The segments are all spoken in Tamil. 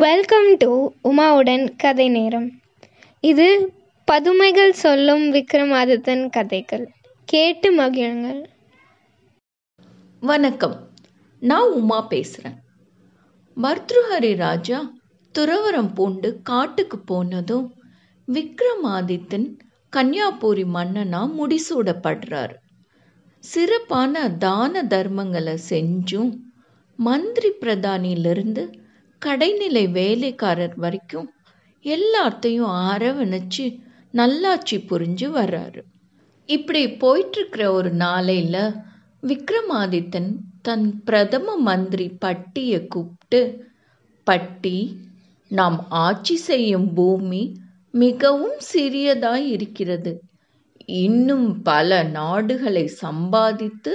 வெல்கம் டு உமாவுடன் கதை நேரம். இது பதுமைகள் சொல்லும் விக்ரமாதித்தன் கதைகள். கேட்டு மகிழுங்கள். வணக்கம். நான் உமா பேசுகிறேன் பர்த்ருஹரி ராஜா துறவரம் பூண்டு காட்டுக்கு போனதும் விக்ரமாதித்தன் கன்னியாபுரி மன்னனா முடிசூடப்படுறார். சிறப்பான தான தர்மங்களை செஞ்சும் மந்திரி பிரதானியிலிருந்து கடைநிலை வேலைக்காரர் வரைக்கும் எல்லாத்தையும் அரவணைச்சு நல்லாட்சி புரிஞ்சு வர்றாரு. இப்படி போயிட்டுருக்கிற ஒரு நாளையில் விக்ரமாதித்தன் தன் பிரதம மந்திரி பட்டியை கூப்பிட்டு பட்டி நாம் ஆட்சி செய்யும் பூமி மிகவும் சிறியதாய் இருக்கிறது. இன்னும் பல நாடுகளை சம்பாதித்து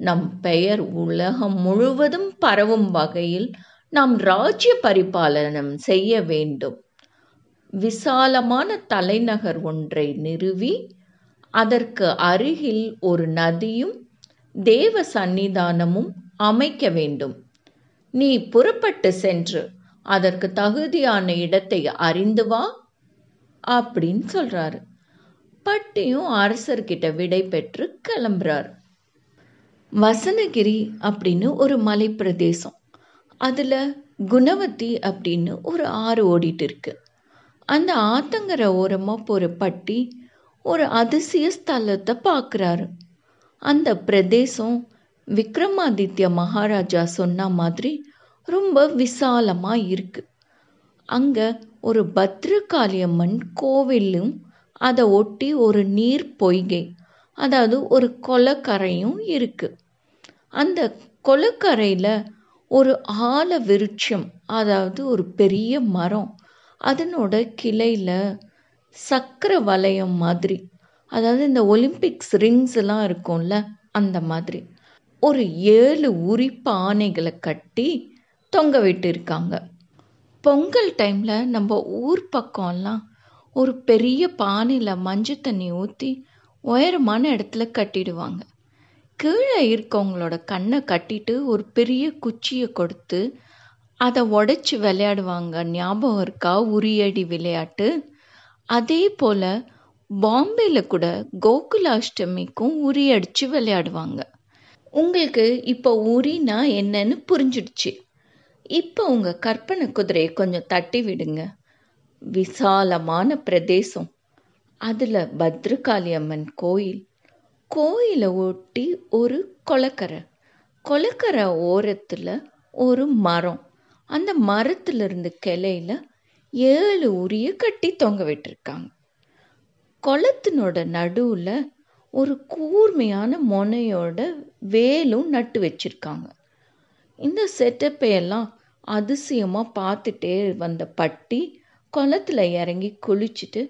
நம் பெயர் உலகம் முழுவதும் பரவும் வகையில் நாம் ராஜ்ய பரிபாலனம் செய்ய வேண்டும். விசாலமான தலைநகர் ஒன்றை நிறுவி அதற்கு அருகில் ஒரு நதியும் தேவ சந்நிதானமும் அமைக்க வேண்டும். நீ புறப்பட்டு சென்று அதற்கு தகுதியான இடத்தை அறிந்து வா அப்படின்னு சொல்றாரு. பட்டியும் அரசர்கிட்ட விடை பெற்று கிளம்புறார். வசனகிரி அப்படின்னு ஒரு மலை பிரதேசம் அதில் குணவதி அப்படின்னு ஒரு ஆறு ஓடிட்டு இருக்கு அந்த ஆத்தங்கரை ஓரமாக போகிற பட்டி ஒரு அதிசய ஸ்தலத்தை பார்க்குறாரு அந்த பிரதேசம் விக்ரமாதித்ய மகாராஜா சொன்ன மாதிரி ரொம்ப விசாலமாக இருக்கு. அங்கே ஒரு பத்ரகாளியம்மன் கோவிலும் அதை ஒட்டி ஒரு நீர் பொய்கை அதாவது ஒரு கொலக்கரையும் இருக்கு. அந்த கொலக்கரையில் ஒரு ஆல விருட்சம் அதாவது ஒரு பெரிய மரம் அதனோட கிளையில் சக்கர வளையம் மாதிரி அதாவது இந்த ஒலிம்பிக்ஸ் ரிங்ஸ் எல்லாம் இருக்கும்ல அந்த மாதிரி. ஒரு ஏழு உரி பானைகளை கட்டி தொங்க விட்டுருக்காங்க பொங்கல் டைமில் நம்ம ஊர் பக்கம்லாம் ஒரு பெரிய பானையில் மஞ்சள் தண்ணி ஊற்றி உயரமான இடத்துல கட்டிடுவாங்க. கீழே இருக்கவங்களோட கண்ணை கட்டிட்டு ஒரு பெரிய குச்சியை கொடுத்து அதை உடைச்சி விளையாடுவாங்க. ஞாபகம் இருக்கா? உரியடி விளையாட்டு. அதே போல் பாம்பேயில் கூட கோகுலாஷ்டமிக்கும் உரி அடித்து விளையாடுவாங்க. உங்களுக்கு இப்போ உரினா என்னன்னு புரிஞ்சிடுச்சு. இப்போ உங்கள் கற்பனை குதிரையை கொஞ்சம் தட்டி விடுங்க. விசாலமான பிரதேசம். அதில் பத்ரகாளி அம்மன் கோயில். கோயிலை ஒட்டி ஒரு கொலக்கரை கொலக்கரை ஓரத்தில் ஒரு மரம். அந்த மரத்திலிருந்து கிளையில ஏழு உரிய கட்டி தொங்க விட்டுருக்காங்க. குளத்தினோட நடுவில் ஒரு கூர்மையான முனையோட வேலும் நட்டு வச்சிருக்காங்க. இந்த செட்டப்பை எல்லாம் அதிசயமாக பார்த்துட்டே வந்த பட்டி குளத்தில் இறங்கி குளிச்சுட்டு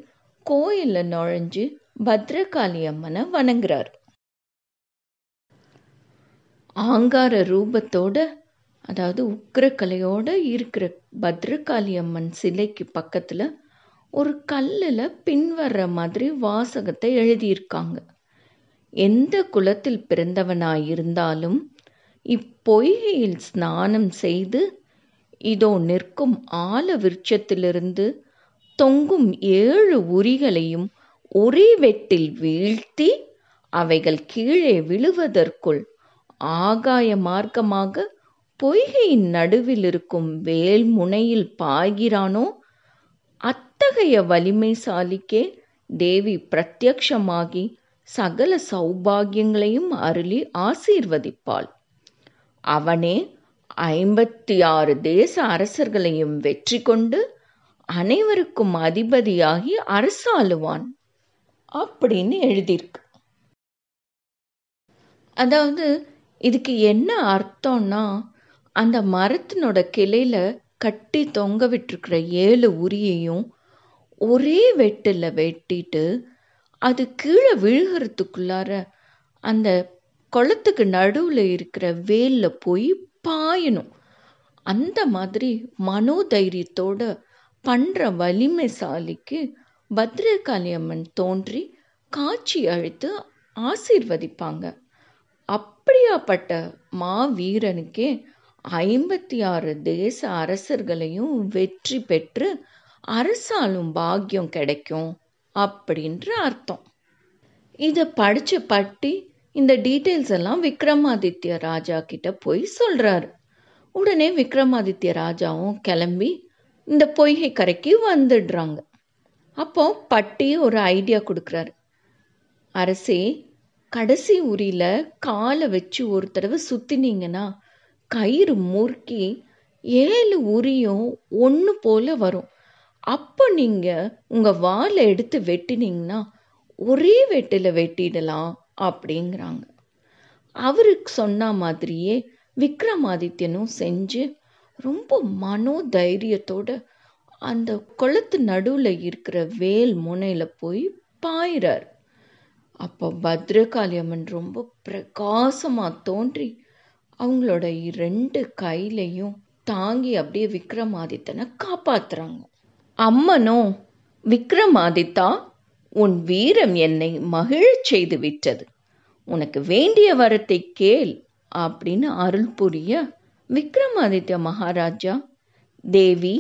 கோயிலில் நுழைஞ்சு பத்ரகாளி அம்மனை வணங்குறார். ஆங்கார ரூபத்தோட அதாவது உக்கிரக்கலையோட இருக்கிற பத்ரகாளி அம்மன் சிலைக்கு பக்கத்தில் ஒரு கல்லில் பின்வர்ற மாதிரி வாசகத்தை எழுதியிருக்காங்க. எந்த குலத்தில் பிறந்தவனாய் இருந்தாலும் இப்பொய்கையில் ஸ்நானம் செய்து இதோ நிற்கும் ஆல விருட்சத்திலிருந்து தொங்கும் ஏழு உரிகளையும் ஒரே வெட்டில் வீழ்த்தி அவைகள் கீழே விழுவதற்குள் ஆகாய மார்க்கமாக பொய்கையின் நடுவில் இருக்கும் வேல் முனையில் பாய்கிறானோ அத்தகைய வலிமைசாலிக்கே தேவி பிரத்யக்ஷமாகி சகல சௌபாகியங்களையும் அருளி ஆசீர்வதிப்பாள். அவனே ஐம்பத்தி ஆறு தேச அரசர்களையும் வெற்றி கொண்டு அனைவருக்கும் அதிபதியாகி அரசாளுவான். அப்படின்னு எழுதியிருக்கு. அதாவது இதுக்கு என்ன அர்த்தம்னா அந்த மரத்தினோட கிளையில கட்டி தொங்க விட்டுருக்கிற ஏழு உரியையும் ஒரே வெட்டில் வெட்டிட்டு அது கீழே விழுகிறதுக்குள்ளார அந்த குளத்துக்கு நடுவில் இருக்கிற வேலில் போய் பாயணும். அந்த மாதிரி மனோதைரியத்தோட பண்ணுற வலிமைசாலிக்கு பத்ரகாளி அம்மன் தோன்றி காட்சி அழித்து ஆசீர்வதிப்பாங்க. அப்படியாப்பட்ட மாவீரனுக்கே ஐம்பத்தி ஆறு தேச அரசர்களையும் வெற்றி பெற்று அரசாலும் பாக்கியம் கிடைக்கும் அப்படின்ற அர்த்தம். இதை படிச்ச பட்டி இந்த டீட்டெயில்ஸ் எல்லாம் விக்ரமாதித்ய ராஜா கிட்ட போய் சொல்றாரு. உடனே விக்ரமாதித்ய ராஜாவும் கிளம்பி இந்த பொய்கை கரைக்கு வந்துடுறாங்க. அப்போ பட்டி ஒரு ஐடியா கொடுக்குறாரு. அரசே கடைசி உரியில் காலை வச்சு ஒரு தடவை சுற்றினீங்கன்னா கயிறு முறுக்கி ஏழு உரியும் ஒன்று போல வரும். அப்போ நீங்கள் உங்கள் வாலை எடுத்து வெட்டினீங்கன்னா ஒரே வெட்டில் வெட்டிடலாம் அப்படிங்கிறாங்க. அவருக்கு சொன்ன மாதிரியே விக்ரமாதித்யனும் செஞ்சு ரொம்ப மனோ தைரியத்தோட அந்த குளத்து நடுவில் இருக்கிற வேல் முனையில் போய் பாயிறார். அப்போ பத்ரகாளி அம்மன் ரொம்ப பிரகாசமாக தோன்றி அவங்களோட ரெண்டு கையிலையும் தாங்கி அப்படியே விக்ரமாதித்தனை காப்பாத்துறாங்க. அம்மனும் விக்ரமாதித்தா உன் வீரம் என்னை மகிழச் செய்து விட்டது. உனக்கு வேண்டிய வரத்தை கேள் அப்படின்னு அருள் புரிய விக்ரமாதித்ய மகாராஜா தேவி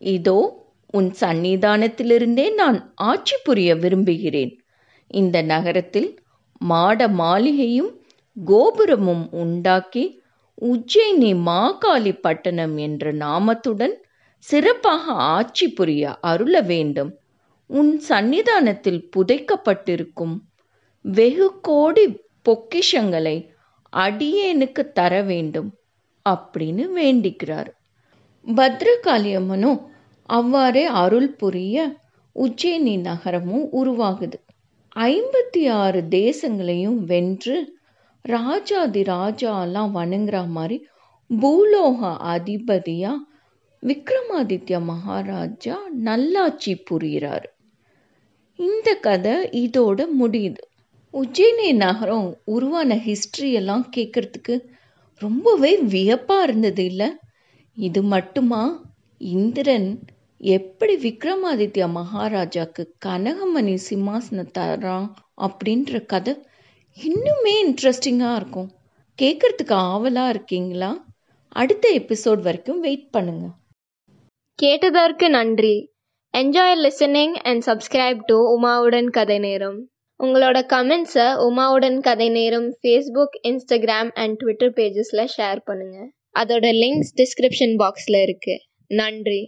இதோ உன் சந்நிதானத்திலிருந்தே நான் ஆட்சி புரிய விரும்புகிறேன். இந்த நகரத்தில் மாட மாளிகையும் கோபுரமும் உண்டாக்கி உஜ்ஜயினி மாகாளி பட்டணம் என்ற நாமத்துடன் சிறப்பாக ஆட்சி புரிய அருள வேண்டும். உன் சந்நிதானத்தில் புதைக்கப்பட்டிருக்கும் வெகு கோடி பொக்கிஷங்களை அடியேனுக்கு தர வேண்டும். அப்படின்னு வேண்டிக்கிறார். பத்ரகாளியம்மனும் அவ்வாறே அருள் புரிய உஜ்ஜயினி நகரமும் உருவாகுது. ஐம்பத்தி ஆறு தேசங்களையும் வென்று ராஜாதி ராஜாலாம் வணங்குற மாதிரி பூலோக அதிபதியா விக்ரமாதித்ய மகாராஜா நல்லாட்சி புரிகிறார் இந்த கதை இதோட முடியுது. உஜ்ஜயினி நகரம் உருவான ஹிஸ்ட்ரியெல்லாம் எல்லாம் கேட்கறதுக்கு ரொம்பவே வியப்பாக இருந்தது இல்லை? இது மட்டுமா? இந்திரன் எப்படி விக்ரமாதித்ய மகாராஜாக்கு கனகமணி சிம்மாசனம் தரான் அப்படின்ற கதை இன்னுமே இன்ட்ரெஸ்டிங்காக இருக்கும். கேட்கறதுக்கு ஆவலாக இருக்கீங்களா? அடுத்த எபிசோட் வரைக்கும் வெயிட் பண்ணுங்க. கேட்டதற்கு நன்றி. Enjoy listening and subscribe to உமாவுடன் கதை நேரம். உங்களோட கமெண்ட்ஸை உமாவுடன் கதை நேரம் ஃபேஸ்புக் இன்ஸ்டாகிராம் அண்ட் ட்விட்டர் பேஜஸில் ஷேர் பண்ணுங்கள் அதோட லிங்க்ஸ் டிஸ்கிரிப்ஷன் பாக்ஸில் இருக்குது நன்றி.